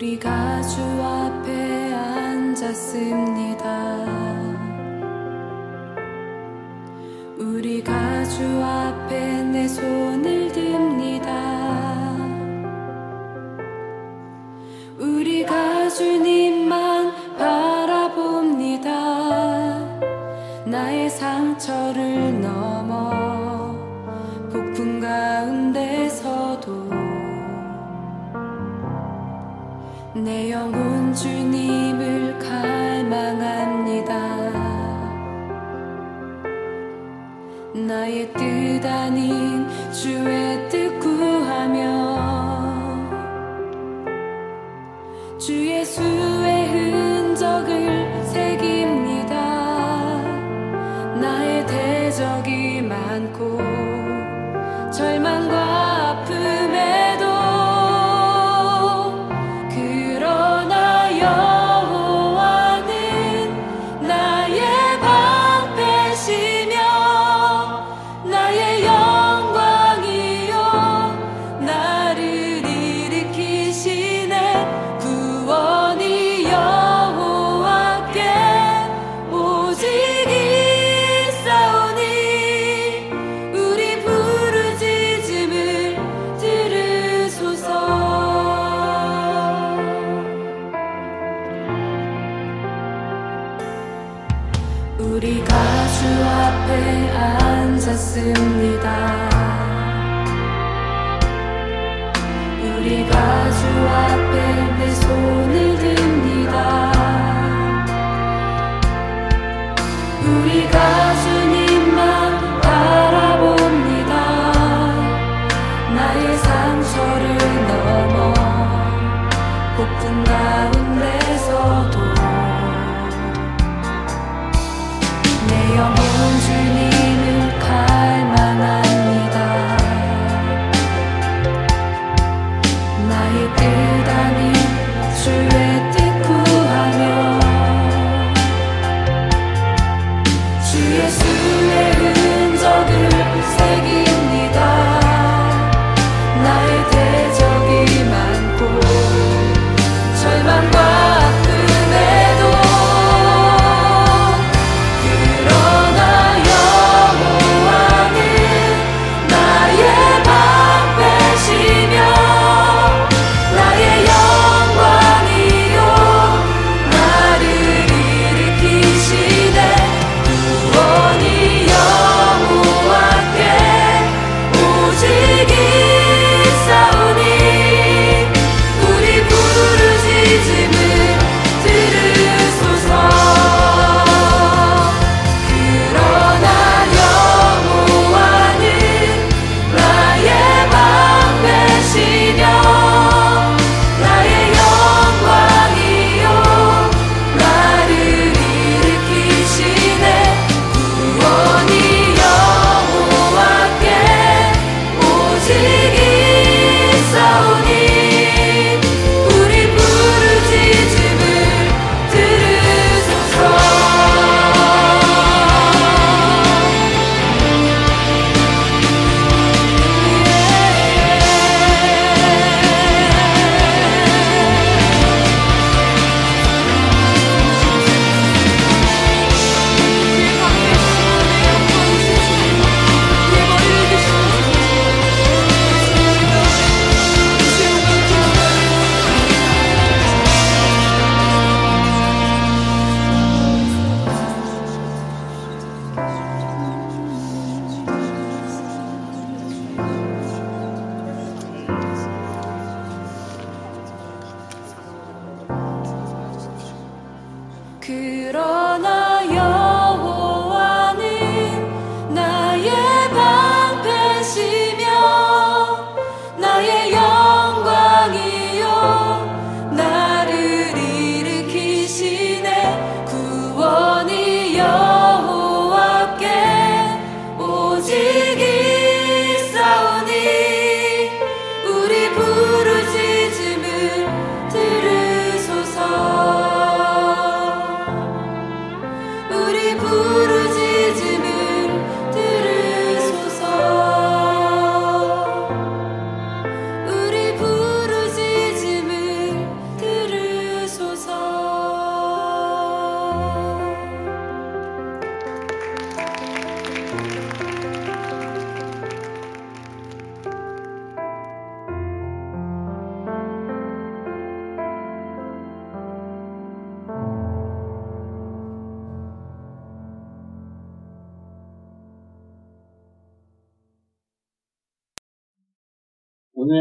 우리 가주 앞에 앉았습니다. 우리 가주 앞에 내 손을 듭니다. 우리 가주님만 바라봅니다. 나의 상처를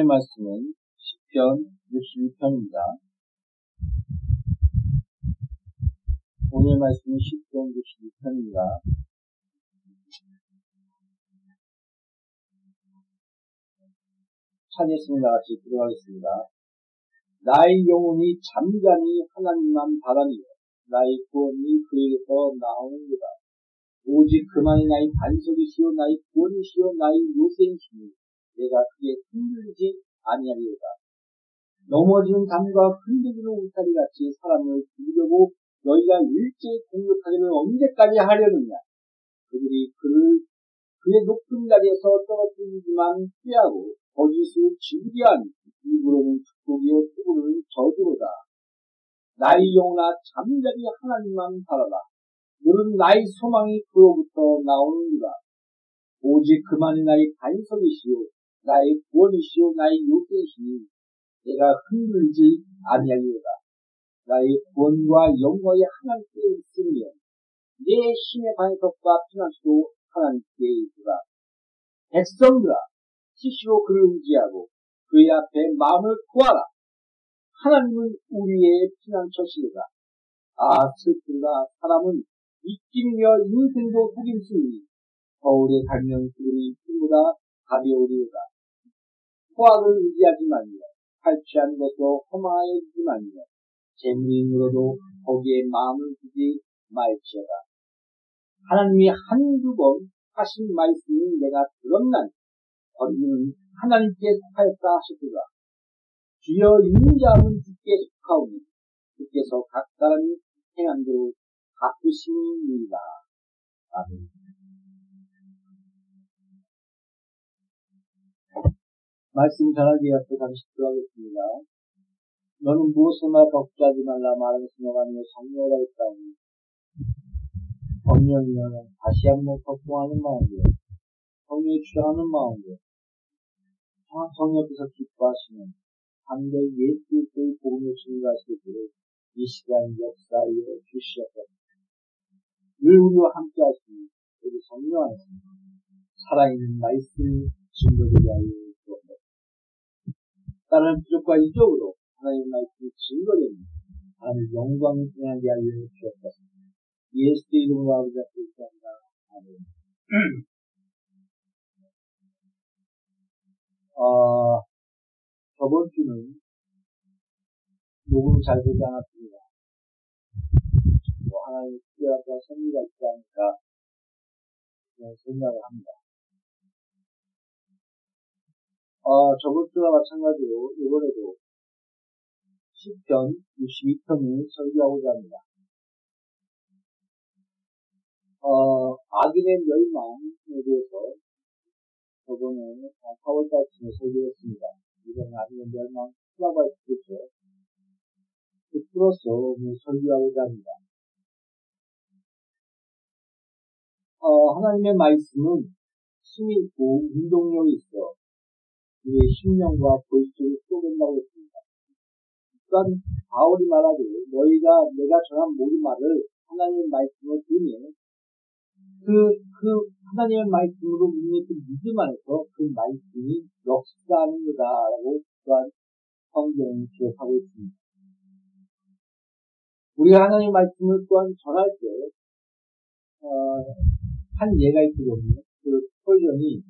말씀은 10편 62편입니다. 오늘의 말씀은 10편 62편입니다. 찬했습니다. 같이 들어가겠습니다. 나의 영혼이 잠잠히 하나님만 바라며 나의 구원이 그에게서 나오는도다. 오직 그만이 나의 반석이시오 나의 구원이시오 나의 요새이시니 내가 그게 흔들리지 아니하리로다. 넘어지는 담과 흔들리는 울타리 같이 사람을 죽이려고 너희가 일제히 공격하기를 언제까지 하려느냐? 그들이 그를 그의 높은 자리에서 떨어뜨리지만 피하고 거짓을 지으리하니 입으로는 축복이요 뜨으로는 저주로다. 나의 영혼아 잠자리 하나님만 바라라. 너는 나의 소망이 그로부터 나오는구나. 오직 그만이 나의 반석이시요 나의 구원이시요 나의 요새이시니 내가 흔들지 아니하리로다. 나의 구원과 영광이 하나님께 있으며 내 힘의 반석과 피난수도 하나님께 있으라. 백성들아 스스로 그를 의지하고 그의 앞에 마음을 구하라. 하나님은 우리의 피난처시로다. 아 슬프다 사람은 입김이며 인생도 속임수니 거울에 달면 그들이 힘보다 가벼우리로다. 포악을 의지하지 말며 탈취한 것으로 허망하여지지 말며 재물인으로도 거기에 마음을 두지 말지어다. 하나님이 한두 번 하신 말씀이 내가 들었나니 거기는 하나님께 속하였다 하시더라. 주여 인자함은 주께 속하오니 주께서 각 사람이 행한 대로 갚으시니이다. 아멘. 말씀 전하기에 앞서 다시 들어가겠습니다. 너는 무엇으나 덕자지 말라 너가 네 성녀라 했다니. 성령이면 다시 한번 덕봉하는 마음이요. 성령이 주장하는 마음이요. 성령께서 기뻐하시는 한대 예수 그리스도의 복음을 증거하시기를 이 시간 역사에 주시옵소서. 늘 우리와 함께 하시니 우리 성령 안에서 살아있는 말씀이 증거되게 하여 다른 부족과 이적으로 하나님의 말씀이 증거되는 하나님의 영광을 드러나게 하여 주옵소서. 예수 이름으로 아버지 앞에 있습니다. 아멘. 어, 저번 주는 녹음이 잘 되지 않았습니다. 뭐 하나의 특별한 섭리가 있지 않을까 생각을 합니다. 어, 저번 주와 마찬가지로 이번에도 10편 62편을 설교하고자 합니다. 어, 악인의 멸망에 대해서 저번에 4월달쯤에 설교했습니다. 이번 악인의 멸망 플라바에 쓰겠죠. 그 풀어서 오늘 설교하고자 합니다. 어, 하나님의 말씀은 힘이 있고 운동력이 있어 우리의 심령과 볼수를 쏘된다고 했습니다. 또한 바울이 말하되 너희가 내가 전한 모든 말을 하나님의 말씀을 들으면 그, 그 하나님의 말씀으로 믿는 그 믿음 안에서 그 말씀이 역사하는 거다라고 또한 성경은 기억하고 있습니다. 우리가 하나님의 말씀을 또한 전할 때, 어, 한 예가 있거든요. 그 스폴전이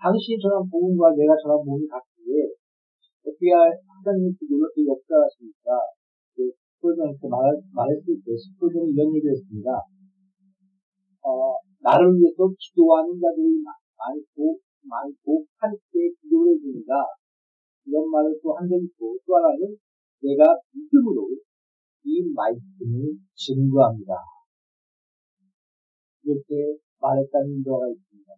당신이 전한 복음과 내가 전한 복음이 같은데 어떻게 하나님이 그 놀랍게 역사하십니까? 그 스폴전한테 말, 말했을 때 스폴전이 이런 얘기를 했습니다. 어, 나를 위해서 기도하는 자들이 많고, 많고, 함께 기도를 해줍니다. 이런 말을 또 한 번 있고, 또 하나는 내가 믿음으로 이 말씀을 증거합니다. 이렇게 말했다는 인도가 있습니다.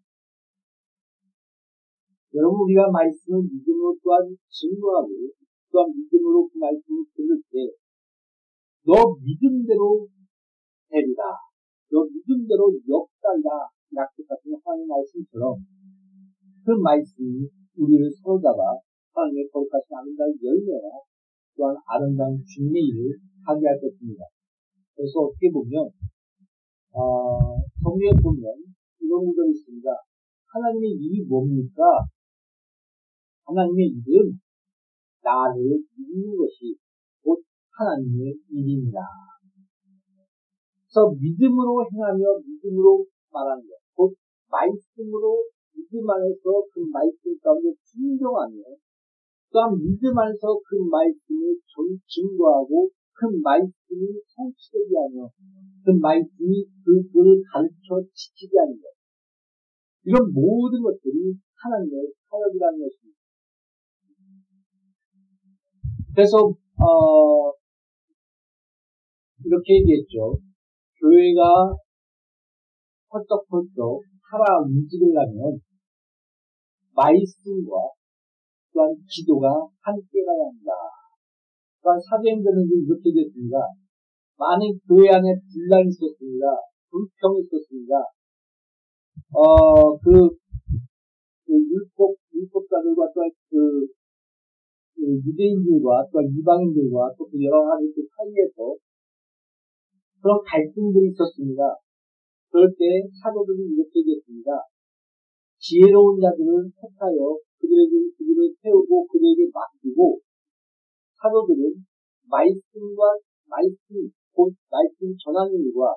여러분, 우리가 말씀을 믿음으로 또한 증거하고, 또한 믿음으로 그 말씀을 들을 때, 너 믿음대로 되리라. 너 믿음대로 역달라. 약속 같은 하나님의 말씀처럼, 그 말씀이 우리를 서로다가 하나님의 거룩하신 아름다운 열매와 또한 아름다운 주님의 일을 하게 할 것입니다. 그래서 어떻게 보면, 어, 성경에 보면 이런 구절이 있습니다. 하나님의 일이 뭡니까? 하나님의 일은 나를 믿는 것이 곧 하나님의 일입니다. 그래서 믿음으로 행하며 믿음으로 말하는 것, 곧 말씀으로 믿음 안에서 그 말씀 가운데 순종하며 또한 믿음 안에서 그 말씀을 증거하고 그 말씀이 성취되게 하며 그 말씀이 그들을 가르쳐 지키게 하는 것. 이런 모든 것들이 하나님의 사역이라는 것입니다. 그래서 어, 이렇게 얘기했죠. 교회가 펄떡펄떡 살아 움직이려면 말씀과 또한 기도가 함께 가야 한다. 또한 사도행전은 이렇게 됐습니다. 많은 교회 안에 분란이 있었습니다. 불평이 있었습니다. 어, 그, 그 율법, 율법자들과 또한 그, 그 유대인들과 또 이방인들과 또 그 여러 가지 그 사이에서 그런 갈등들이 있었습니다. 그럴 때 사도들이 이렇게 얘기했습니다. 지혜로운 자들은 택하여 그들에게 그들을 세우고 그들에게 맡기고 사도들은 말씀과 말씀 곧 말씀 전하는 일과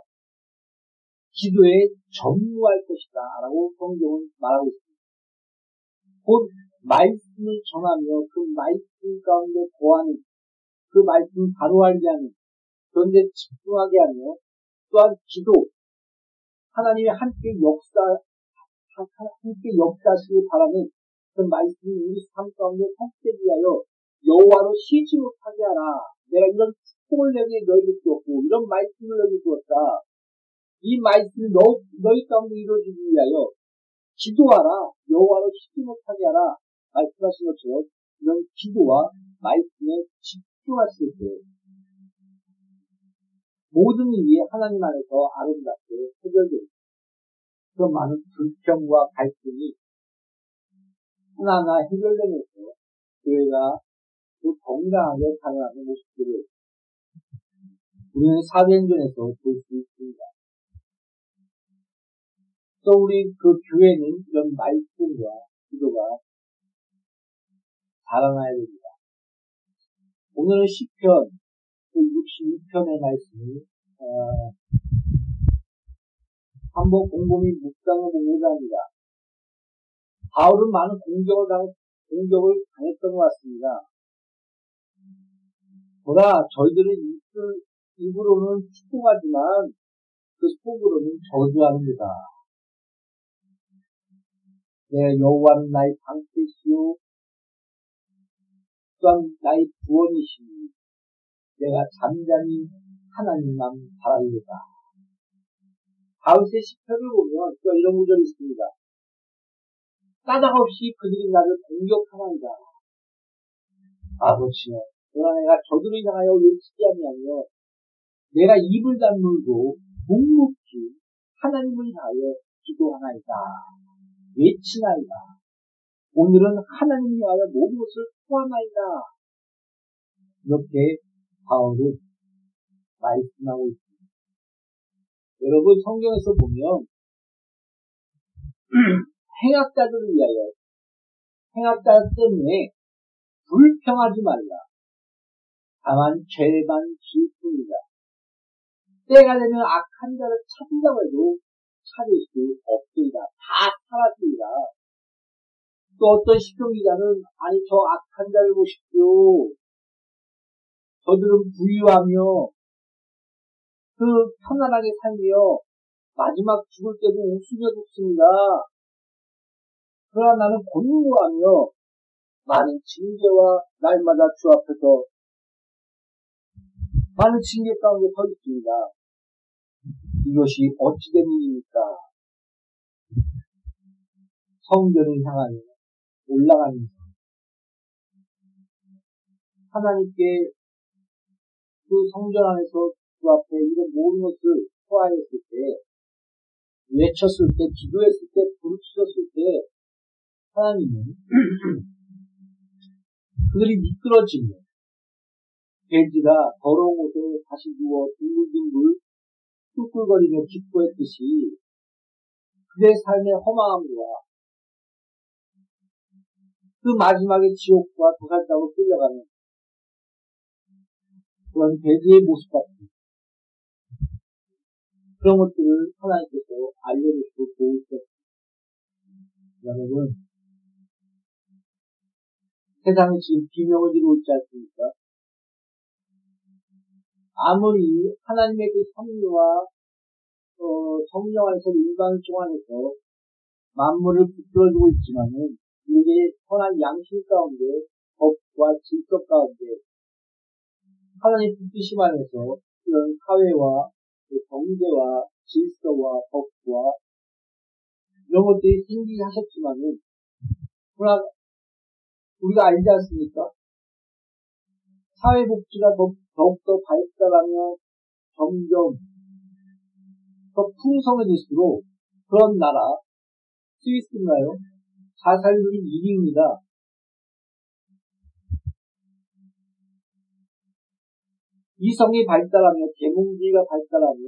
기도에 전무할 것이다 라고 성경은 말하고 있습니다. 곧 말씀을 전하며 그 말씀 가운데 거하는 그 말씀 바로 알게 하는 그런데 집중하게 하며 또한 기도 하나님의 함께 역사 함께 역사하시길 바라는 그 말씀이 우리 삶 가운데 성취되기 위하여 여호와로 쉬지 못하게 하라. 내가 이런 축복을 내게 너희를 주었고 이런 말씀을 너희를 주었다. 이 말씀이 너, 너희 가운데 이루어지기 위하여 기도하라. 여호와로 쉬지 못하게 하라. 말씀하신 것처럼 이런 기도와 말씀에 집중하실 때 모든 일이 하나님 안에서 아름답게 해결됩니다. 그 많은 불평과 갈등이 하나하나 해결되면서 교회가 그 건강하게 살아가는 모습들을 우리는 사도행전에서 볼 수 있습니다. 또 우리 그 교회는 이런 말씀과 기도가 자라나야 됩니다. 오늘은 시편 62편의 말씀이 어, 한번 곰곰이 묵상을 보고자 합니다. 바울은 많은 공격을 당, 공격을 당했던 것 같습니다. 보라, 저희들은 입을, 입으로는 축복하지만 그 속으로는 저주하는데다. 내 여호와는 나의 방패시요 또한 나의 구원이시니 내가 잠잠히 하나님만 바라리다. 다윗의 시편을 보면 또 이런 구절이 있습니다. 까닭없이 그들이 나를 공격하나이다. 아버지여, 그러나 내가 저들을 향하여 외치지 아니하며 내가 입을 다물고 묵묵히 하나님을 향하여 기도하나이다. 외치나이다. 오늘은 하나님을 위하여 모든 것을 포함하이다. 이렇게 바울은 말씀하고 있습니다. 여러분 성경에서 보면 행악자들을 위하여 행악자 때문에 불평하지 말라. 다만 죄만 지을 뿐이다. 때가 되면 악한 자를 찾는다고 해도 찾을 수 없습니다. 다 살았습니다. 또 어떤 시경기자는 아니 저 악한 자를 보십시오. 저들은 부유하며 그 편안하게 살며 마지막 죽을 때도 웃으며 죽습니다. 그러나 나는 곤고하며 많은 징계와 날마다 주 앞에서 많은 징계 가운데 서 있습니다. 이것이 어찌된 일입니까? 성전을 향하여 올라가는 것. 하나님께 그 성전 안에서 그 앞에 이런 모든 것을 소화했을 때, 외쳤을 때, 기도했을 때, 부르짖었을 때, 하나님은 그들이 미끄러지며 돼지가 더러운 곳에 다시 누워 둥글둥글 꿀꿀거리며 기뻐했듯이 그의 삶의 허망함과 그 마지막에 지옥과 도살장으로 끌려가는 그런 배드의 모습 같은 그런 것들을 하나님께서 알려주시고 보여주셨습니다. 여러분, 세상에 지금 비명을 지르고 있지 않습니까? 아무리 하나님의 그 섭리와 어, 성령 안에서 일반종 안에서 만물을 붙들어주고 있지만은 이게 선한 양심 가운데 법과 질서 가운데 하나님 뜻심 안에서 이런 사회와 그 경제와 질서와 법과 이런 것들이 생기게 하셨지만은 그러나 우리가 알지 않습니까? 사회복지가 더, 더욱더 발달하며 점점 더 풍성해질수록 그런 나라, 스위스인가요? 자살률이 1위입니다. 이성이 발달하며 계몽주의가 발달하며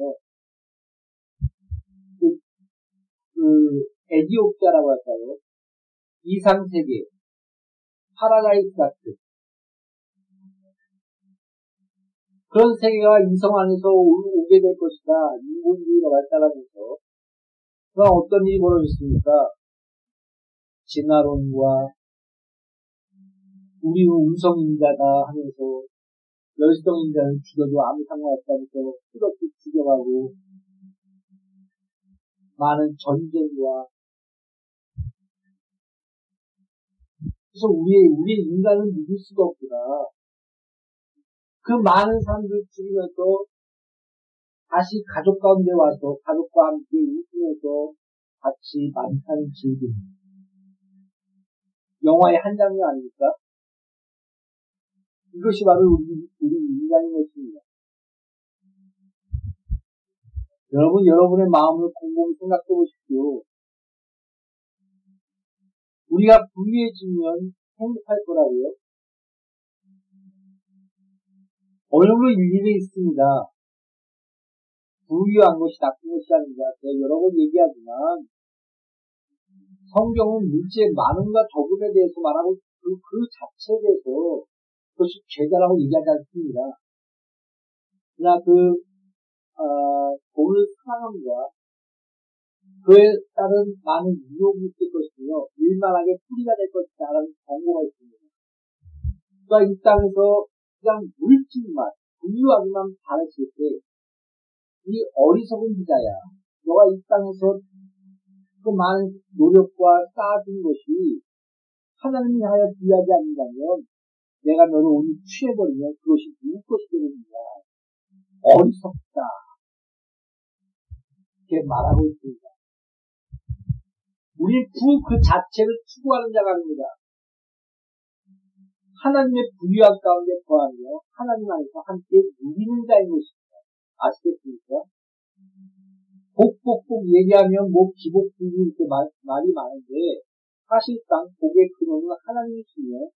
그, 그 유토피아라고 할까요? 이상세계, 파라다이스 같은 그런 세계가 이성 안에서 오게 될 것이다. 인본주의가 발달하면서 그럼 어떤 일이 벌어졌습니까? 진화론과 우리는 우성인자다 하면서 열성인자는 죽여도 아무 상관없다면서 끝없이 죽여가고 많은 전쟁과 그래서 우리 우리 인간은 믿을 수가 없구나. 그 많은 사람들 죽이면서 다시 가족 가운데 와서 가족과 함께 웃으면서 같이 만찬을 즐기는 영화의 한 장면 아닙니까? 이것이 바로 우리, 우리 인간인 것입니다. 여러분, 여러분의 마음을 곰곰이 생각해 보십시오. 우리가 부유해지면 행복할 거라고요? 정도 일리는 있습니다. 부유한 것이 나쁜 것이 아닙니다. 제가 여러 번 얘기하지만 성경은 물질의 많음과 적음에 대해서 말하고 그, 그 자체에 대해서 그것이 죄다라고 얘기하지 않습니다. 그러나 그 어, 돈을 사랑함과 그에 따른 많은 유혹이 있을 것이며 일만하게 풀이가 될 것이다라는 경고가 있습니다. 그러니까 이 땅에서 그냥 물질만 부유하기만 바랬을 때이 어리석은 부자야. 너가 이 땅에서 그 많은 노력과 쌓아둔 것이 하나님이 하여 부유하지 않는다면 내가 너를 오늘 취해버리면 그것이 누구 것이 되느냐. 어리석다. 이렇게 말하고 있습니다. 우리 부그 자체를 추구하는 자가 아닙니다. 하나님의 부유한 가운데 거하며 하나님 안에서 함께 누리는 자인 것입니다. 아시겠습니까? 복복복 얘기하면 뭐 기복부유 이렇게 말, 말이 많은데 사실상 복의 근원은 하나님이시며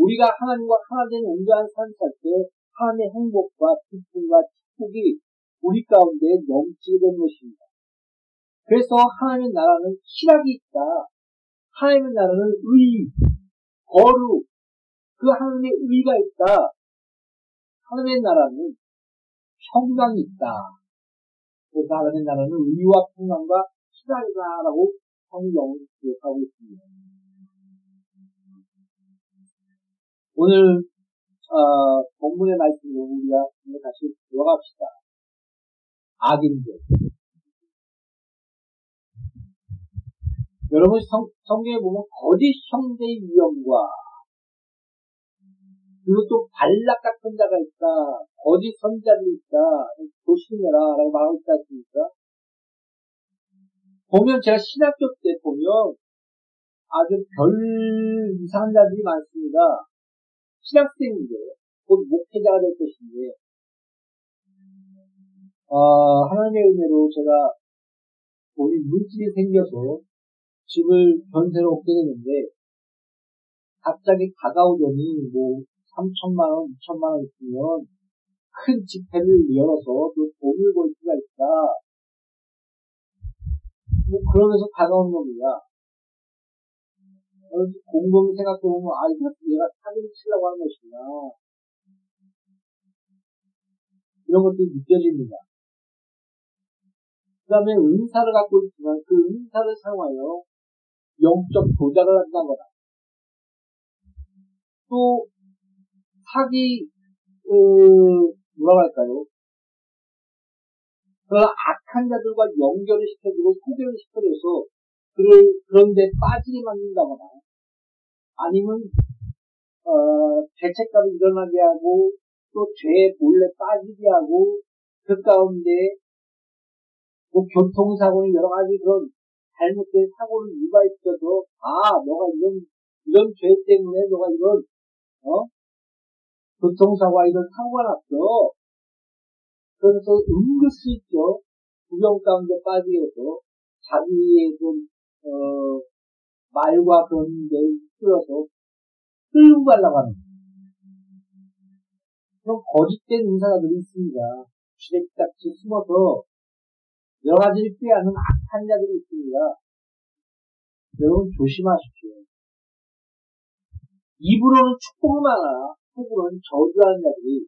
우리가 하나님과 하나 된 온전한 삶을 살때 하나님의 행복과 기쁨과 축복이 우리 가운데 넘치게 된 것입니다. 그래서 하나님의 나라는 희락이 있다. 하나님의 나라는 의, 거룩, 그 하나님의 의가 있다. 하나님의 나라는 평강이 있다. 하나님의 나라는 의와 평강과 희락이다라고 성경을 기록하고 있습니다. 오늘 어, 본문의 말씀으로 우리가 다시 들어갑시다. 악인들. 여러분 성, 성경에 보면 거짓 형제의 위험과 그리고 또 발락 같은 자가 있다, 거짓 선자들이 있다, 조심해라 라고 말하고 있지 않습니까? 보면 제가 신학교 때 보면 아주 별 이상한 자들이 많습니다. 신학생인데, 곧 목회자가 될 것인데, 어, 하나님의 은혜로 제가 우리 물질이 생겨서 집을 전세로 얻게 되는데 갑자기 다가오더니 뭐 3천만 원, 2천만 원 있으면 큰 집회를 열어서 또 돈을 벌 수가 있다. 뭐 그러면서 다가오는 겁니다. 곰곰이 생각해보면, 아, 이거 내가 사기를 치려고 하는 것이구나. 이런 것들이 느껴집니다. 그 다음에 은사를 갖고 있지만 그 은사를 사용하여 영적 도자를 한다거나 또 사기 그 뭐라고 할까요? 그 악한 자들과 연결을 시켜주고 소개를 시켜줘서 그를 그런데 빠지게 만든다거나 아니면 어, 죄책감이 일어나게 하고 또 죄에 몰래 빠지게 하고 그 가운데 뭐 교통사고는 여러 가지 그런 잘못된 사고를 유발시켜서 아 너가 이런 이런 죄 때문에 너가 이런 어 교통사고와 이런 사고가 났어 그래서 은근슬쩍 구경 가운데 빠지게 해서 자기의 좀 어, 말과 그런 데를 끌어서 끌고 가려고 하는 거예요. 그런 거짓된 인사가들이 있습니다. 주택같이 숨어서 여러 가지를 꾀하는 악한 자들이 있습니다. 여러분 조심하십시오. 입으로는 축복을 말하나 속으로는 저주하는 자들이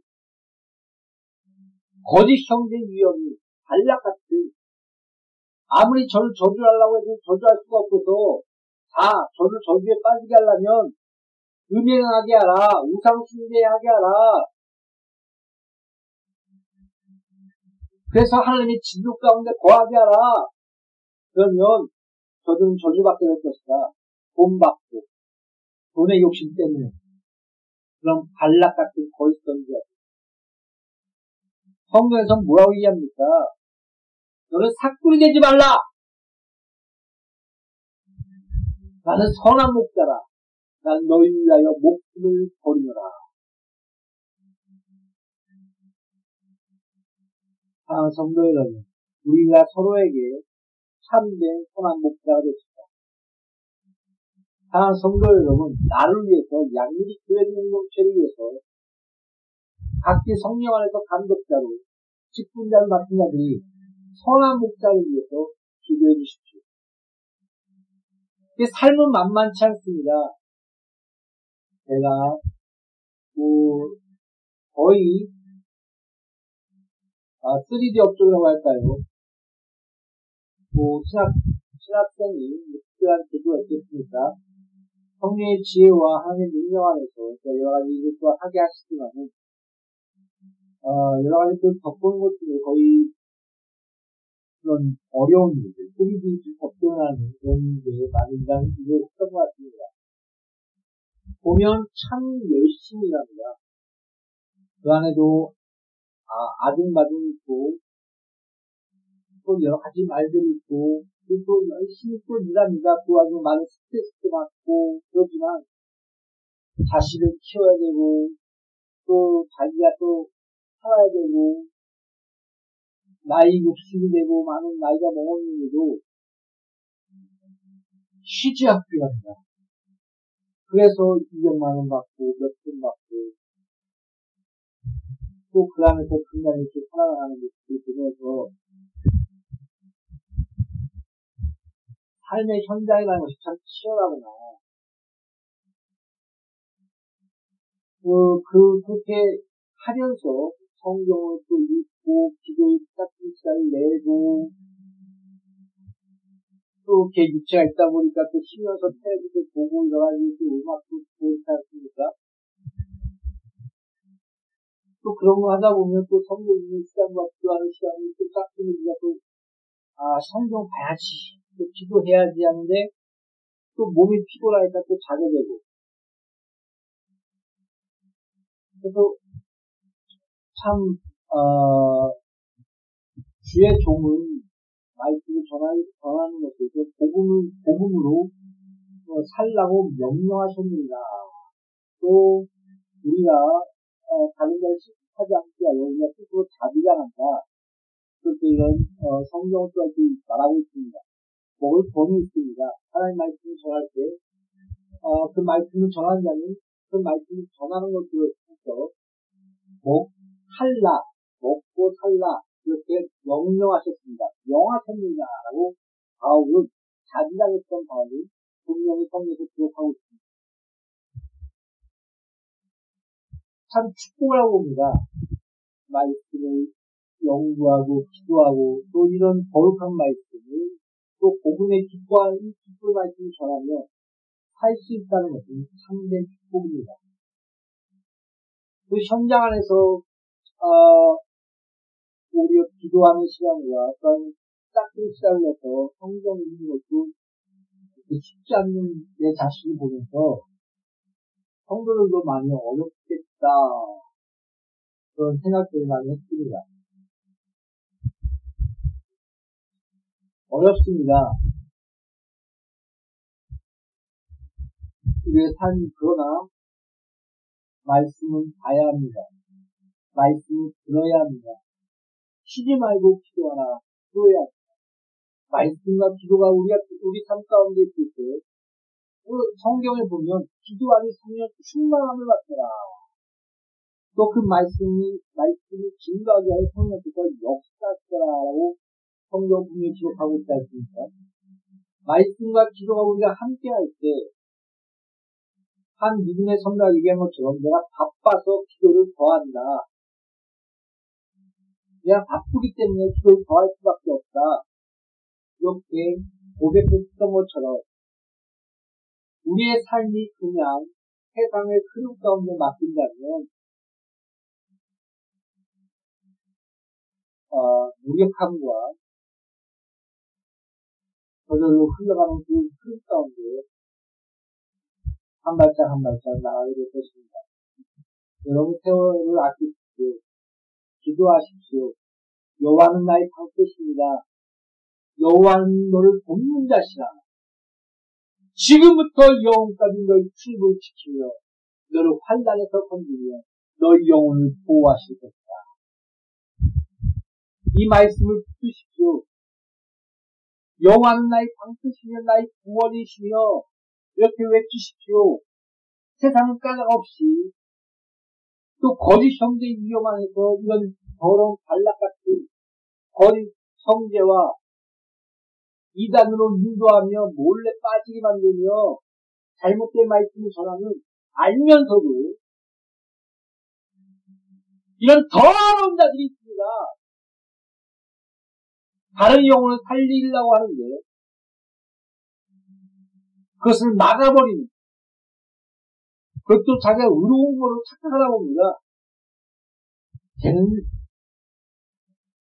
거짓 형제 위험이 발락같이 아무리 저를 저주하려고 해도 저주할 수가 없어서 자 저를 저주에 빠지게 하려면 음행하게 하라 우상 숭배하게 하라 그래서 하나님이 진노 가운데 거하게 하라. 그러면 저들은 저주받게 될 것이다. 돈 받고 돈의 욕심 때문에 그런 발락 같은 거짓던 자. 성경에서 뭐라고 얘기합니까? 너는 사꾸리 되지 말라. 나는 선한 목자라. 난 너희를 위하여 목숨을 버리노라. 아, 성도 여러분, 우리가 서로에게 참된 선한 목자가 됐 아, 성도 여러분, 나를 위해서, 양육이 교회 공동체를 위해서, 각기 성령 안에서 감독자로, 직분자를 맡은 자들이 선한 목자를 위해서 기도해 주십시오. 삶은 만만치 않습니다. 제가, 뭐, 거의 아, 3D 업종이라고 할까요? 뭐, 신학, 신학생이 특별한 제도가 있겠습니까? 성령의 지혜와 하나님의 능력 안에서 여러 가지 또 하게 하시지만은, 어, 여러 가지 또 덮보는 것들이 거의 그런 어려운 일들, 3D 접근하는 그런 일들에 많은 일을 했던 것 같습니다. 보면 참 열심히 일합니다. 그 안에도 아, 아둥바둥 있고, 또 여러 가지 말들이 있고, 또 열심히 또 일합니다. 또 아주 많은 스트레스도 받고, 그러지만, 자식을 키워야 되고, 또 자기가 또 살아야 되고, 나이 60이 되고, 많은 나이가 먹었는데도, 쉬지 않고 일합니다. 그래서 200만 원 받고, 몇돈 받고, 또 그 안에서 분간이 이렇게 살아가는 모습을 보면서 삶의 현장이라는 것이 참 치열하구나. 그, 그, 그렇게 하면서 성경을 또 읽고, 기도의 같은 시간을 내고, 또 이렇게 육체가 있다 보니까 또 쉬면서 텔레비도 보고 여러 가지 음악도 듣고 있지 않습니까? 또 그런 거 하다 보면 또 성경 읽는 시간과 기도하는 시간이 또 짝꿍이가 또, 아, 성경 봐야지. 또 기도해야지 하는데, 또 몸이 피곤하니까 또 자게 되고. 그래서, 참, 어, 주의 종은 말씀을 전하는, 전하는 것에서 복음을, 복음으로 어, 살라고 명령하셨느니라. 또, 우리가 어, 다른 걸 하지 않게 하여 우리가 스스로 자비가 난다. 그렇게 이런 어, 성경을 또 말하고 있습니다. 먹을 돈이 있습니다. 하나님 말씀을 전할 때, 어, 그 말씀을 자는 그 말씀을 전하는 것으로서 목, 살라, 먹고 살라, 이렇게 명령하셨습니다. 명하셨느냐라고 바울은 자비가 했던 바울이 분명히 성경에서 기록하고 있습니다. 참 축복이라고 봅니다. 말씀을 연구하고 기도하고 또 이런 거룩한 말씀을 또 복음의 기뻐하는 이 기쁨의 말씀을 전하며 살 수 있다는 것은 참된 축복입니다. 그 현장 안에서 어, 우리가 기도하는 시간과 어떤 짝꿍 시간을 해서 성경 읽는 것도 쉽지 않는 내 자신을 보면서 성도들도 많이 어렵겠다 그런 생각들을 많이 했습니다. 어렵습니다. 우리의 삶이 그러나 말씀은 봐야 합니다. 말씀을 들어야 합니다. 쉬지 말고 기도하라. 기도해야 합니다. 말씀과 기도가 우리가 우리 삶 가운데 있을 때 성경에 보면 기도하는 성령 충만함을 받더라. 또 그 말씀이 말씀이 증거하게 하여 성령께서 역사하더라라고 성경 분명히 기록하고 있지 않습니까? 말씀과 기도가 우리가 함께 할 때, 한 믿음의 선배가 얘기한 것처럼 내가 바빠서 기도를 더한다. 내가 바쁘기 때문에 기도를 더할 수밖에 없다. 이렇게 고백했던 것처럼 우리의 삶이 그냥 세상의 흐름 가운데 맡긴다면 어, 무력함과 저절로 흘러가는 그 흐름 가운데 한 발짝 한 발짝 나가게 될 것입니다. 여러분 세월을 아끼십시오. 기도하십시오. 여호와는 나의 방패십니다. 여호와는 너를 돕는 자시라. 지금부터 영혼까지 너희 출입을 지키며 너를 환란에서 건지며 너희 영혼을 보호하실 것이다. 이 말씀을 붙드십시오. 여호와는 나의 방패시며 나의 구원이시며 이렇게 외치십시오. 세상은 까닭 없이 또 거짓 형제 위험 안에서 이런 더러운 발락 같은 거짓 형제와 이단으로 인도하며 몰래 빠지게 만들며 잘못된 말씀을 전하는 알면서도 이런 더러운 자들이 있습니다. 다른 영혼을 살리려고 하는데 그것을 막아버리는 그것도 자기가 의로운 거로 착각하다 봅니다. 쟤는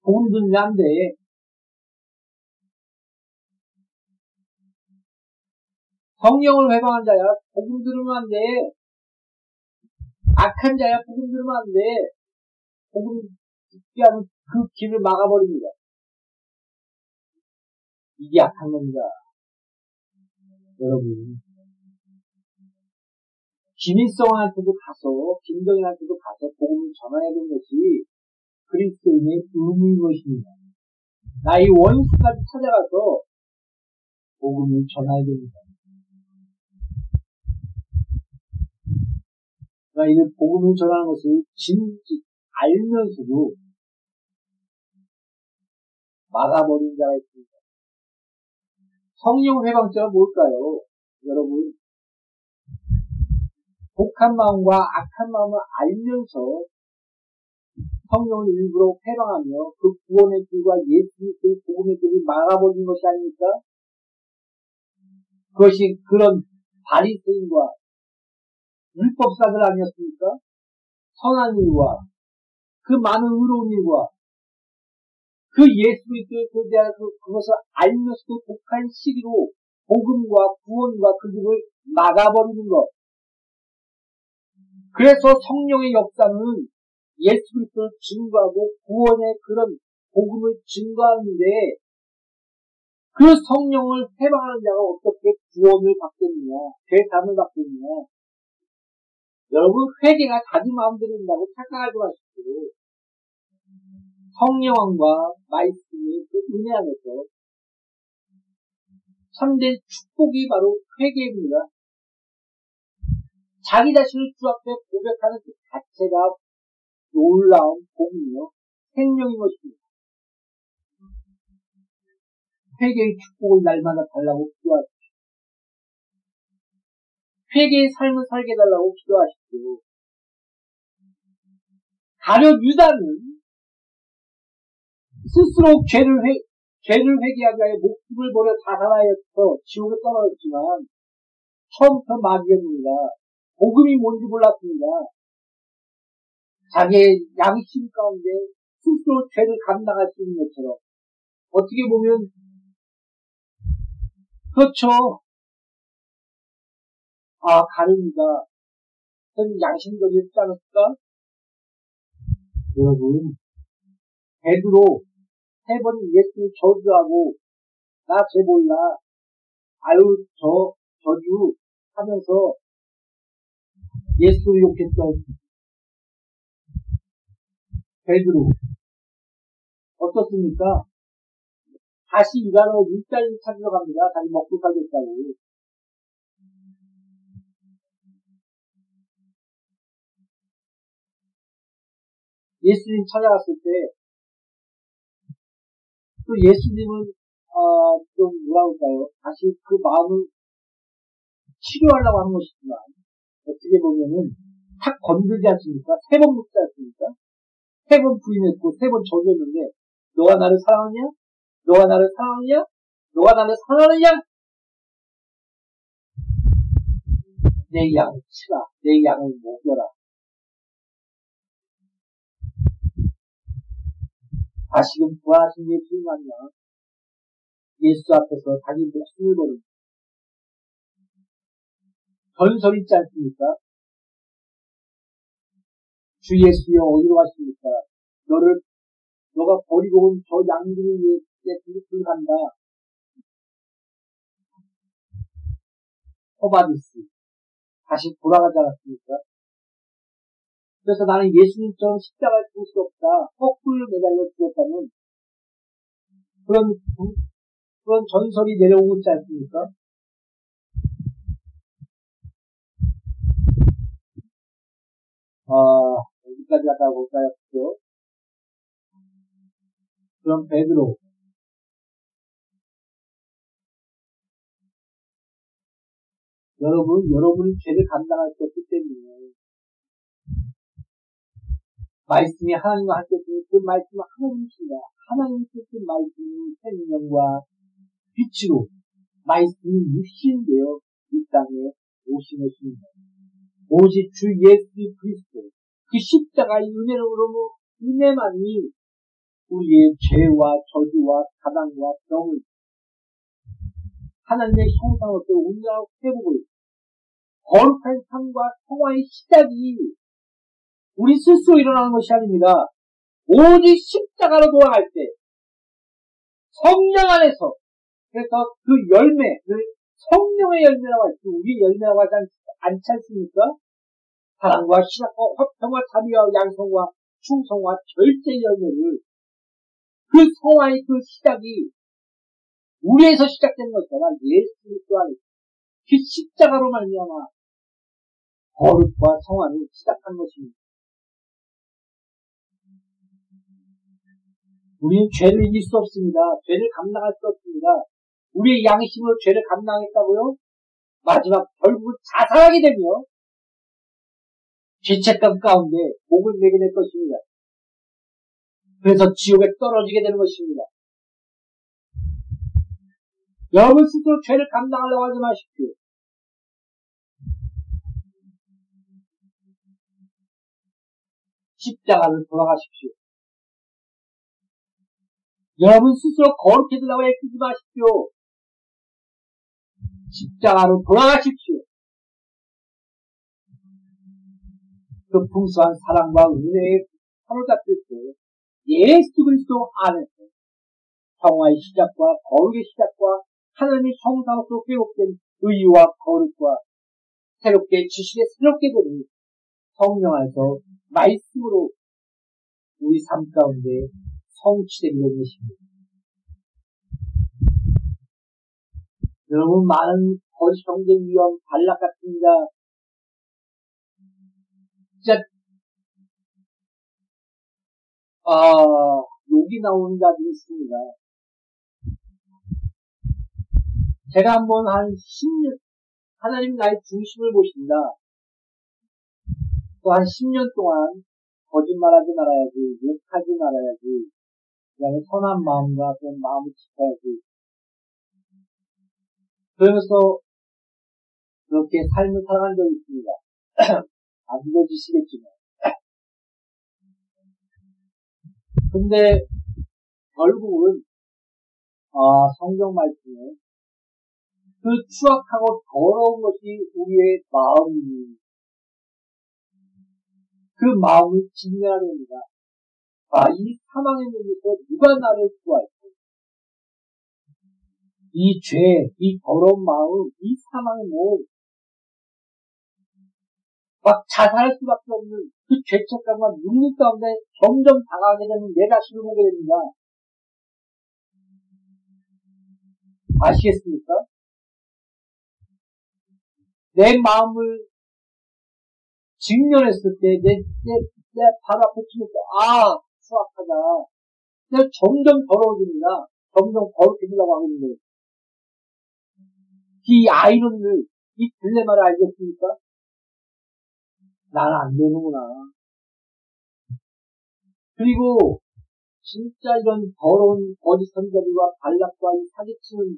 복음 듣는 안 돼. 성령을 회방한 자야 복음 들으면 안 돼. 악한 자야 복음 들으면 안 돼. 복음 듣게 하는 그 길을 막아버립니다. 이게 악한 겁니다. 여러분. 김일성한테도 가서, 김정일한테도 가서 복음을 전해야 되는 것이 그리스도인의 의무인 것입니다. 나의 원수까지 찾아가서 복음을 전해야 됩니다. 그러니까 이 복음을 전하는 것을 진지 알면서도 막아버린 자가 있습니다. 성령 회방자가 뭘까요? 여러분, 독한 마음과 악한 마음을 알면서 성령을 일부러 회방하며 그 구원의 길과 예수 그리스도의 복음의 길을 막아버린 것이 아닙니까? 그것이 그런 바리새인과 율법사들 아니었습니까? 선한 일과 그 많은 의로운 일과 그 예수 그리스도에 대한 그, 그것을 알면서도 독한 시기로 복음과 구원과 그 길을 막아버리는 것. 그래서 성령의 역사는 예수 그리스도를 증거하고 구원의 그런 복음을 증거하는데 그 성령을 해방하는 자가 어떻게 구원을 받겠느냐, 대담을 받겠느냐. 여러분 회개가 자기 마음대로 된다고 착각하지 마십시오. 성령과 말씀의 그 은혜 안에서 참된 축복이 바로 회개입니다. 자기 자신을 주 앞에 고백하는 그 자체가 놀라운 복이며 생명인 것입니다. 회개의 축복을 날마다 달라고 기도하십시오. 회개의 삶을 살게 해달라고 기도하십시오. 가령 유다는 스스로 죄를 회, 죄를 회개하기 위하여 목숨을 버려 다살하여서 지옥에 떨어졌지만 처음부터 마귀였습니다. 복음이 뭔지 몰랐습니다. 자기의 양심 가운데 스스로 죄를 감당할 수 있는 것처럼 어떻게 보면 그렇죠. 아 가릅니다. 저는 양심적이었지 않았을까? 여러분 베드로 세번 예수 저주하고 나 죄 몰라 아유 저 저주 하면서 예수 욕했던 베드로 어떻습니까? 다시 일하러 일자리 찾으러 갑니다. 자기 먹고 살겠다고. 예수님 찾아갔을 때, 또 예수님은, 어, 좀 뭐라 그럴까요? 다시 그 마음을 치료하려고 하는 것이지만, 어떻게 보면은, 탁 건들지 않습니까? 세 번 묻지 않습니까? 세 번 부인했고, 세 번 저주했는데, 너가 나를 사랑하냐? 너가 나를 사랑하냐? 너가 나를 사랑하느냐? 내 양을 치라. 내 양을 먹여라. 다시금 부활하신 예수님 아니야. 예수 앞에서 자기 목숨을 버는 전설 있지 않습니까? 주 예수여 어디로 가십니까? 너를 너가 버리고 온 저 양들을 위해 내 그릇을 간다. 호바디스 다시 돌아가지 않았습니까? 그래서 나는 예수님처럼 십자가를 죽을 수 없다. 거꾸로 매달려 죽었다는 그런 그런 전설이 내려오고 있지 않습니까? 아, 여기까지 갔다 볼까요? 그죠? 그럼 베드로 여러분, 여러분이 죄를 감당할 수 없기 때문에 말씀이 하나님과 함께 있으니 그 말씀은 하나님이십니다. 하나님께서 그 말씀이 생명과 빛으로 말씀이 육신되어 이 땅에 오신 것입니다. 오직 주 예수 그리스도 그 십자가의 은혜로 은혜만이 우리의 죄와 저주와 가당과 병을 하나님의 형상으로서 온전하고 회복을 거룩한 삶과 성화의 시작이 우리 스스로 일어나는 것이 아닙니다. 오직 십자가로 돌아갈 때 성령 안에서 그래서 그 열매, 그 성령의 열매라고 하지 우리 열매라고 하지 않지 않습니까? 사랑과 신학과 화평과 자비와 양성과 충성과 절제 열매를 그 성화의 그 시작이 우리에서 시작된 아니라 예수 그리스도 안에 그 십자가로 말미암아 거룩과 성화를 시작한 것입니다. 우리는 죄를 이길 수 없습니다. 죄를 감당할 수 없습니다. 우리의 양심으로 죄를 감당했다고요? 마지막 결국은 자살하게 되며 죄책감 가운데 목을 내게 될 것입니다. 그래서 지옥에 떨어지게 되는 것입니다. 여러분 스스로 죄를 감당하려고 하지 마십시오. 십자가를 돌아가십시오. 여러분 스스로 거룩해지려고 애쓰지 마십시오. 십자가로 돌아가십시오. 그 풍성한 사랑과 은혜에 사로잡힐 때 예수 그리스도 안에서 평화의 시작과 거룩의 시작과 하나님의 형상으로 회복된 의와 거룩과 새롭게 지식에 새롭게 되는 성령 안에서 말씀으로 우리 삶 가운데 성취되는 것입니다. 여러분 많은 거짓 경쟁 위험 발락 같습니다. 진짜 아, 욕이 나오는 자들이 있습니다. 제가 한번 한 10년, 하나님 나의 중심을 보신다. 또 한 10년 동안 거짓말하지 말아야지, 욕하지 말아야지, 그 다음에 선한 마음과 그런 마음을 지켜야지. 그러면서 그렇게 삶을 살아간 적이 있습니다. 안 믿어지시겠지만. 근데 결국은 아, 성경 말씀에 그 추악하고 더러운 것이 우리의 마음이니 그 마음을 직면해야 됩니다. 아, 이 사망의 문에서 누가 나를 구할까? 이 죄, 이 더러운 마음, 이 사망의 몸, 막 자살할 수밖에 없는 그 죄책감과 눈물 가운데 점점 다가가게 되는 내 자신을 보게 됩니다. 아시겠습니까? 내 마음을 직면했을 때, 내, 내, 내 바로 앞에 치면, 아, 수학하다. 내가 점점 더러워집니다. 점점 거룩해지려고 하고 있는데. 이 아이론을, 이 딜레마를 알겠습니까? 나는 안 되는구나. 그리고, 진짜 이런 더러운 거짓 선자들과 발락과 이 사기치는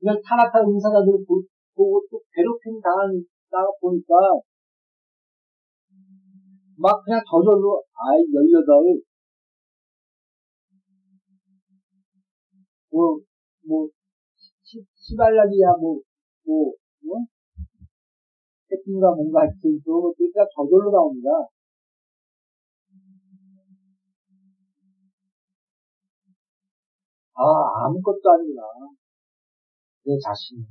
이런 타락한 은사자들을 보고 또 괴롭힘 당하는, 나 보니까, 막 그냥 저절로, 아이, 18, 뭐, 뭐, 시, 시발락이야, 뭐, 뭐, 뭐, 새끼가 뭔가 하여튼, 또, 그러니까 저절로 나옵니다. 아, 아무것도 아니구나. 내 자신.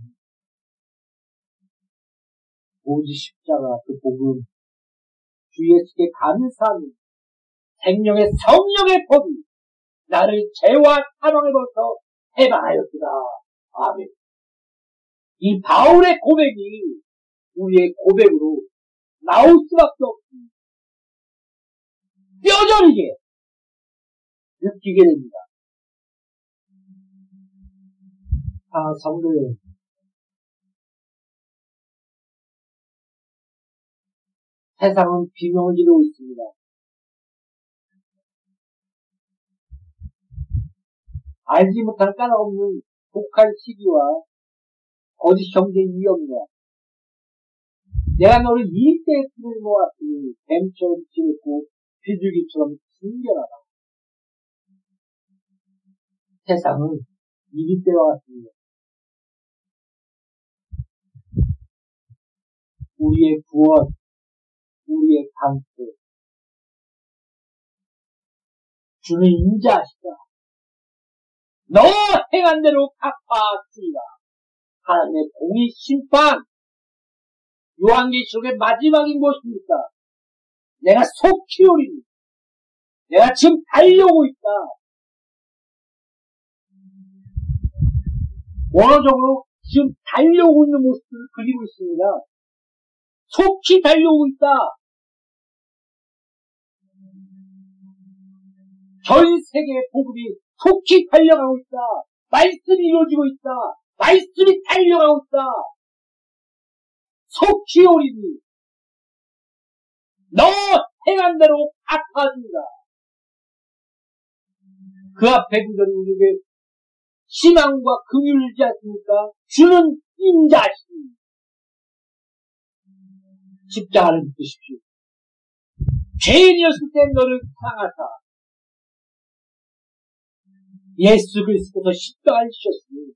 오지 십자가, 그 복음, 주 예수께 감사하는 생명의 성령의 법이 나를 죄와 사망에부터 해방하였구나. 아멘. 이 바울의 고백이 우리의 고백으로 나올 수밖에 없습니다. 뼈저리게 느끼게 됩니다. 아, 성도 여 세상은 비명을 지르고 있습니다. 알지 못할 까닭없는 독한 시기와 거짓 경쟁 위험이다. 내가 너를 이때에 품을 모았으니 뱀처럼 지렸고 비둘기처럼 숨겨라다. 세상은 이리때와 같습니다. 우리의 구원, 우리의 강세, 주는 인자하시다. 너 행한 대로 갚아주리라. 하나님의 공의 심판, 요한계시록의 마지막인 것입니까? 내가 속히 오리니, 내가 지금 달려오고 있다. 원어적으로 지금 달려오고 있는 모습을 그리고 있습니다. 속히 달려오고 있다. 전 세계의 복음이 속히 달려가고 있다. 말씀이 이루어지고 있다. 말씀이 달려가고 있다. 속히 오리니 너 행한 대로 갚아준다. 그 앞에 구절이 우리에게 희망과 긍휼을 주지 않습니까? 주는 인자시니 십자가를 믿으십시오. 죄인이었을 때 너를 사랑하사 예수 그리스도께서 십자가를 지셨으니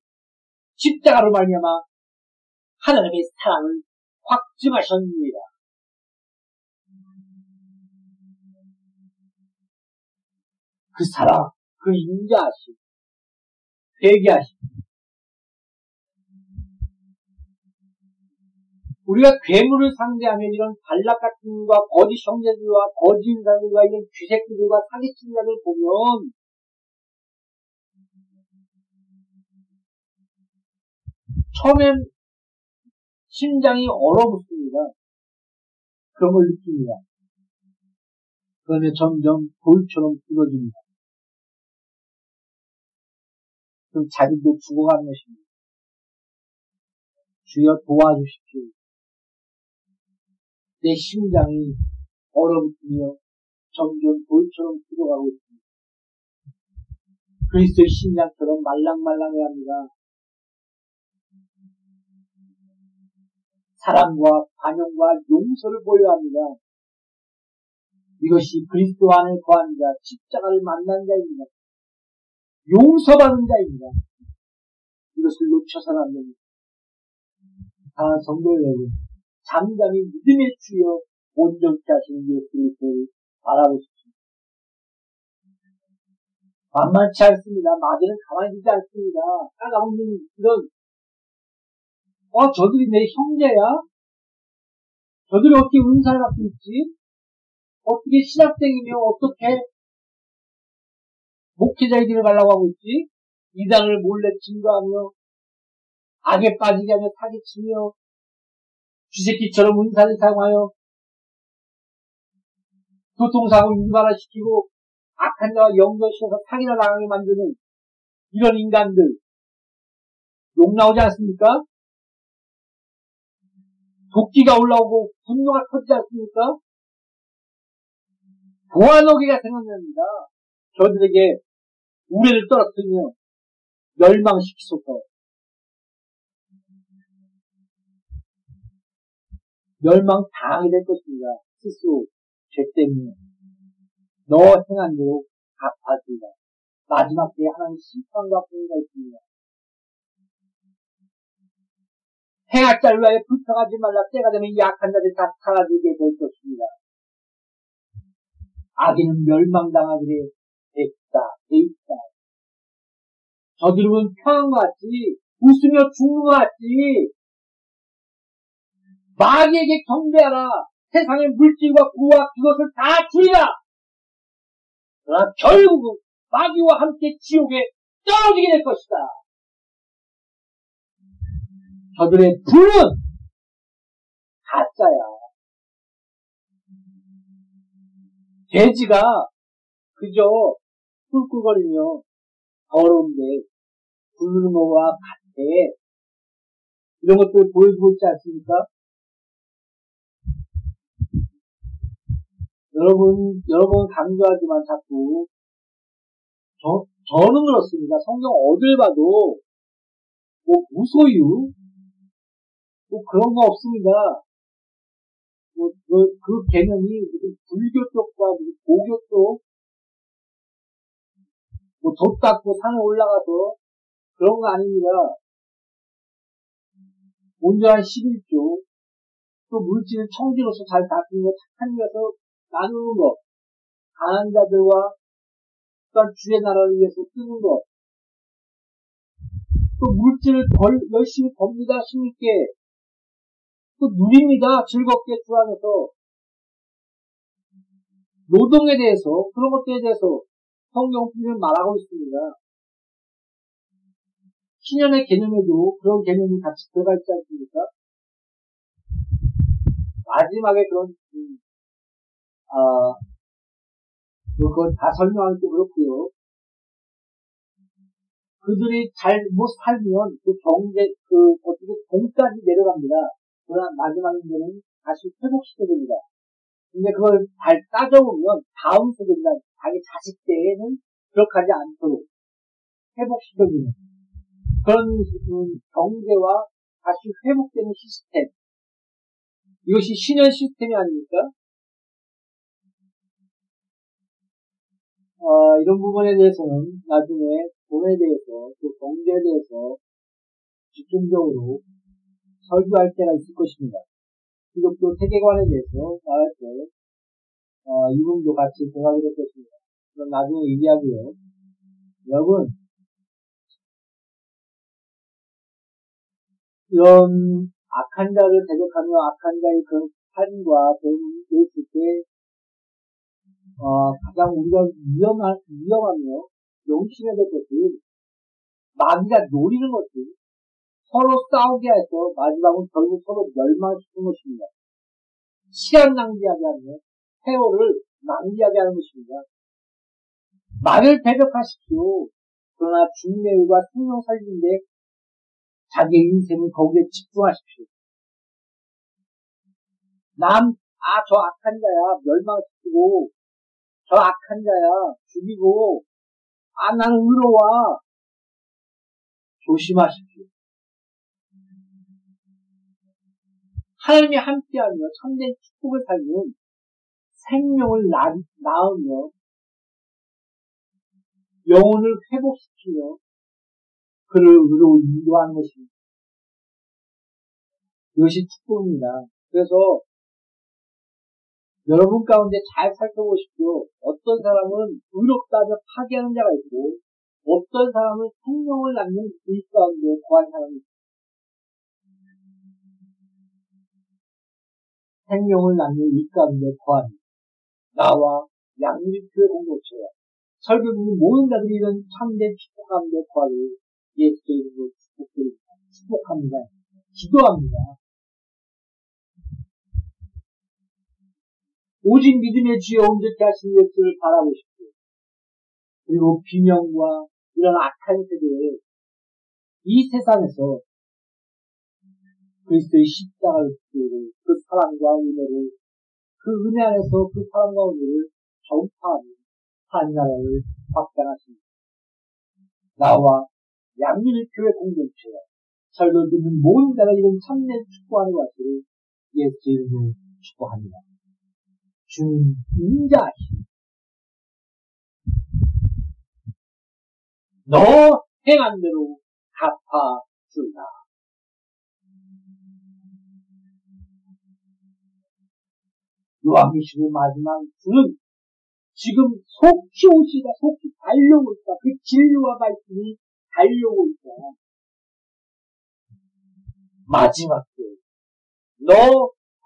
십자가로 말미암아 하나님의 사랑을 확증하셨습니다. 그 사랑, 그 인자하심, 회개하심. 우리가 괴물을 상대하면 이런 발락 같은 것과 거짓 형제들과 거짓 인사들과 이런 쥐새끼들과 사기친 자들 보면 처음엔 심장이 얼어붙습니다. 그런 걸 느낍니다. 그러면 점점 돌처럼 굳어집니다. 그럼 자기도 죽어가는 것입니다. 주여 도와주십시오. 내 심장이 얼어붙으며 점점 돌처럼 굳어가고 있습니다. 그리스도의 심장처럼 말랑말랑해야 합니다. 사랑과 반영과 용서를 보여야 합니다. 이것이 그리스도 안에 거한 자, 십자가를 만난 자입니다. 용서받은 자입니다. 이것을 놓쳐서는 안 됩니다. 다 성도 여러분, 잠잠히 믿음의 주여 온전케 하시는 예수 그리스도를 바라보십시오. 만만치 않습니다. 마귀는 가만히 있지 않습니다. 까다없는 이런 어 저들이 내 형제야? 저들이 어떻게 은사를 갖고 있지? 어떻게 신학생이며 어떻게 목회자의 길을 가려고 하고 있지? 이단을 몰래 증거하며 악에 빠지게 하며 사기치며 쥐새끼처럼 은사를 사용하여 교통사고를 유발화시키고 악한 자와 연결시켜서 사기를 당하게 만드는 이런 인간들 욕 나오지 않습니까? 도끼가 올라오고 분노가 터지지 않습니까? 보안오기가 생각납니다. 저들에게 우레를 떨어뜨리며 멸망시키소서. 멸망 당하게 될 것입니다. 스스로 죄 때문에. 너 행한 대로 갚아주리라. 마지막 때에 하나님 심판과 공의가 있습니다. 행할 자를 위하여 불평하지 말라. 때가 되면 약한 자들 다 사라지게 될 것입니다. 악인은 멸망당하기를 됐다, 돼 있다. 저들은 평안과 같이 웃으며 죽는 것 같지. 마귀에게 경배하라. 세상의 물질과 부와 그것을 다 주리라. 그러나 결국은 마귀와 함께 지옥에 떨어지게 될 것이다. 저들의 불은 가짜야. 돼지가 그저 꿀꿀거리며 더러운데 굶는 거와 같아. 이런 것들 보여주고 있지 않습니까? 여러분, 여러분 강조하지만 자꾸, 저, 저는 그렇습니다. 성경 어딜 봐도, 뭐, 무소유? 뭐, 그런 거 없습니다. 뭐, 그, 그 개념이 무슨 불교 쪽과 무슨 고교 쪽, 뭐, 돛 닦고 산에 올라가서 그런 거 아닙니다. 온전한 11조, 또 물질을 청지로서 잘 다스리고 착한 일에서 나누는 것, 강한 자들과 주의 나라를 위해서 쓰는 것, 또 물질을 벌, 열심히 법니다, 힘있게. 또 누립니다, 즐겁게 주 안에서. 노동에 대해서, 그런 것들에 대해서 성경 분명히 말하고 있습니다. 신년의 개념에도 그런 개념이 같이 들어가 있지 않습니까? 마지막에 그런, 음, 아, 뭐 그건 다 설명하기 도 그렇고요. 그들이 잘 못 살면 그 경제, 그 어떻게 돈까지 내려갑니다. 그러나 마지막 문제는 다시 회복시켜줍니다. 근데 그걸 잘 따져보면 다음 세대입니다. 자기 자식 때에는 그렇게 하지 않도록 회복시켜주는 그런 경제와 다시 회복되는 시스템. 이것이 신현 시스템이 아닙니까? 어, 이런 부분에 대해서는 나중에 돈에 대해서 또 경제에 대해서 집중적으로 설교할 때가 있을 것입니다. 기독교 세계관에 대해서 말할 때 어, 이 부분도 같이 들어가게 될 것입니다. 그럼 나중에 얘기하고요. 여러분 이런 악한 자를 대적하며 악한 자의 그런 삶과 대응이 있을 때 어, 가장 우리가 위험한, 위험하며 명심해야 될 것은 마귀가 노리는 것들, 서로 싸우게 해서 마지막은 결국 서로 멸망시키는 것입니다. 시간 낭비하게 하며 세월을 낭비하게 하는 것입니다. 말을 배격하십시오. 그러나 중매율과 생명 살리는데 자기의 인생을 거기에 집중하십시오. 남, 아, 저 악한 자야, 멸망시키고, 저 악한 자야, 죽이고, 아, 나는 의로워. 조심하십시오. 하나님이 함께하며 참된 축복을 살면 생명을 낳, 낳으며 영혼을 회복시키며 그를 의로 인도하는 것입니다. 이것이 축복입니다. 그래서 여러분 가운데 잘 살펴보십시오. 어떤 사람은 의롭다며 파괴하는 자가 있고 어떤 사람은 생명을 낳는 그 가운데 거한 사람이 있습니다. 생명을 낳는 이 가운데 거한 나와 양립교회 공동체와 설교는 모든 자들이 이런 참된 축복 가운데 거하를 예수의 이름으로 축복드립니다. 축복합니다. 기도합니다. 오직 믿음의 주여 온전케 하신 예수를 바라보십시오. 그리고 비명과 이런 악한 세계에 이 세상에서 그리스도의 십자가를 지고 그 사랑과 은혜를 그 은혜 안에서 그 사랑과 은혜를 전파하는 하나님나라를 확장하십니다. 나와 양민의 교회 공동체와 설교 듣는 모든 자가 이런 참된 축복하는 것을 예수 이름으로 축복합니다. 인자하시오. 너 행한 대로 갚아준다. 요한계시록 마지막 주는 지금 속히 오시다, 속히 달려오고 있다. 그 진리와 말씀이 달려오고 있다. 마지막 때, 너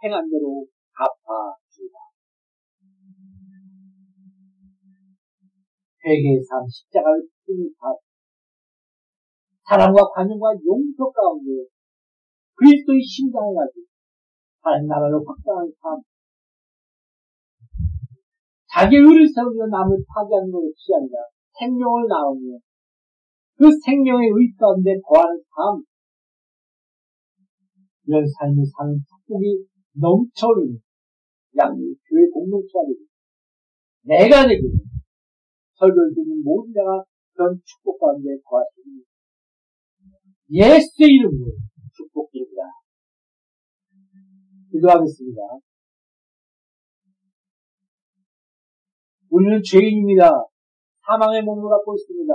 행한 대로 갚아주라. 회개의 삶, 십자가를 지는 삶, 사랑과 관용과 용서 가운데 그리스도의 심장을 가지고 하나님 나라를 확장하는 삶, 자기 의를 세우며 남을 파괴하는 것이 아니라 생명을 낳으며 그 생명의 의 가운데 거하는 삶, 이런 삶을 사는 축복이 넘쳐는 양육 교회 공동체가 되고 내가 되고 설교를 듣는 모든 자가 그런 축복 가운데 거하시니 예수의 이름으로 축복드립니다. 기도하겠습니다. 우리는 죄인입니다. 사망의 몸을 갖고 있습니다.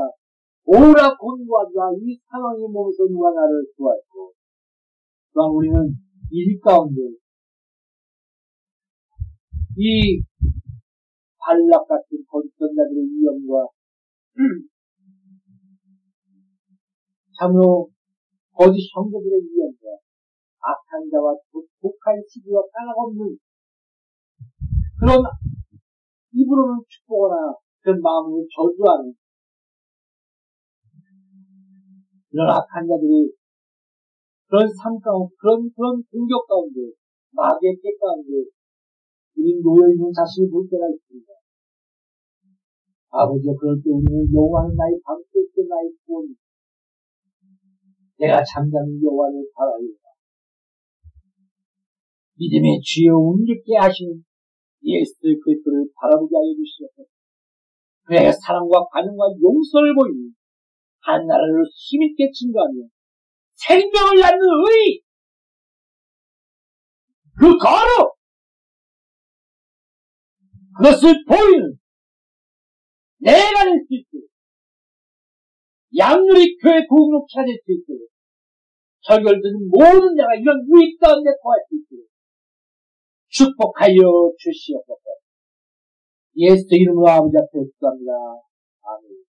오라 곤고하다 이 사망의 몸에서 누가 나를 구하였고 또한 우리는 이 가운데 이 발락 같은 거짓전자들의 위험과 참으로 거짓 형제들의 위험과 악한 자와 독한 시기와 까나없는 그런 입으로는 축복하나 그 마음으로 저주하는 그런 악한 자들이 그런 삶 가운데, 그런, 그런 공격 가운데, 마귀의 깨 가운데, 우리 놓여 있는 자신을 볼 때가 있습니다. 아버지가 그럴 때 우리는 여호와는 나의 방패 나의 구원 내가 잠자는 여호와를 바라리라. 믿음의 주여 움직게 하시는 예수 그리스도를 바라보게 하여 주시옵소서. 그의 사랑과 반응과 용서를 보이는 한 나라를 힘있게 증거하며 생명을 낳는 의! 그 거룩! 그것을 보이는 내가 될 수 있도록 양누리 교회 공동체 될수 있도록 절결되는 모든 자가 이런 유익 가운데 거할 수 있도록 축복하여 주시옵소서. 예수 이름으로 아버지 앞에 기도합니다. 아멘.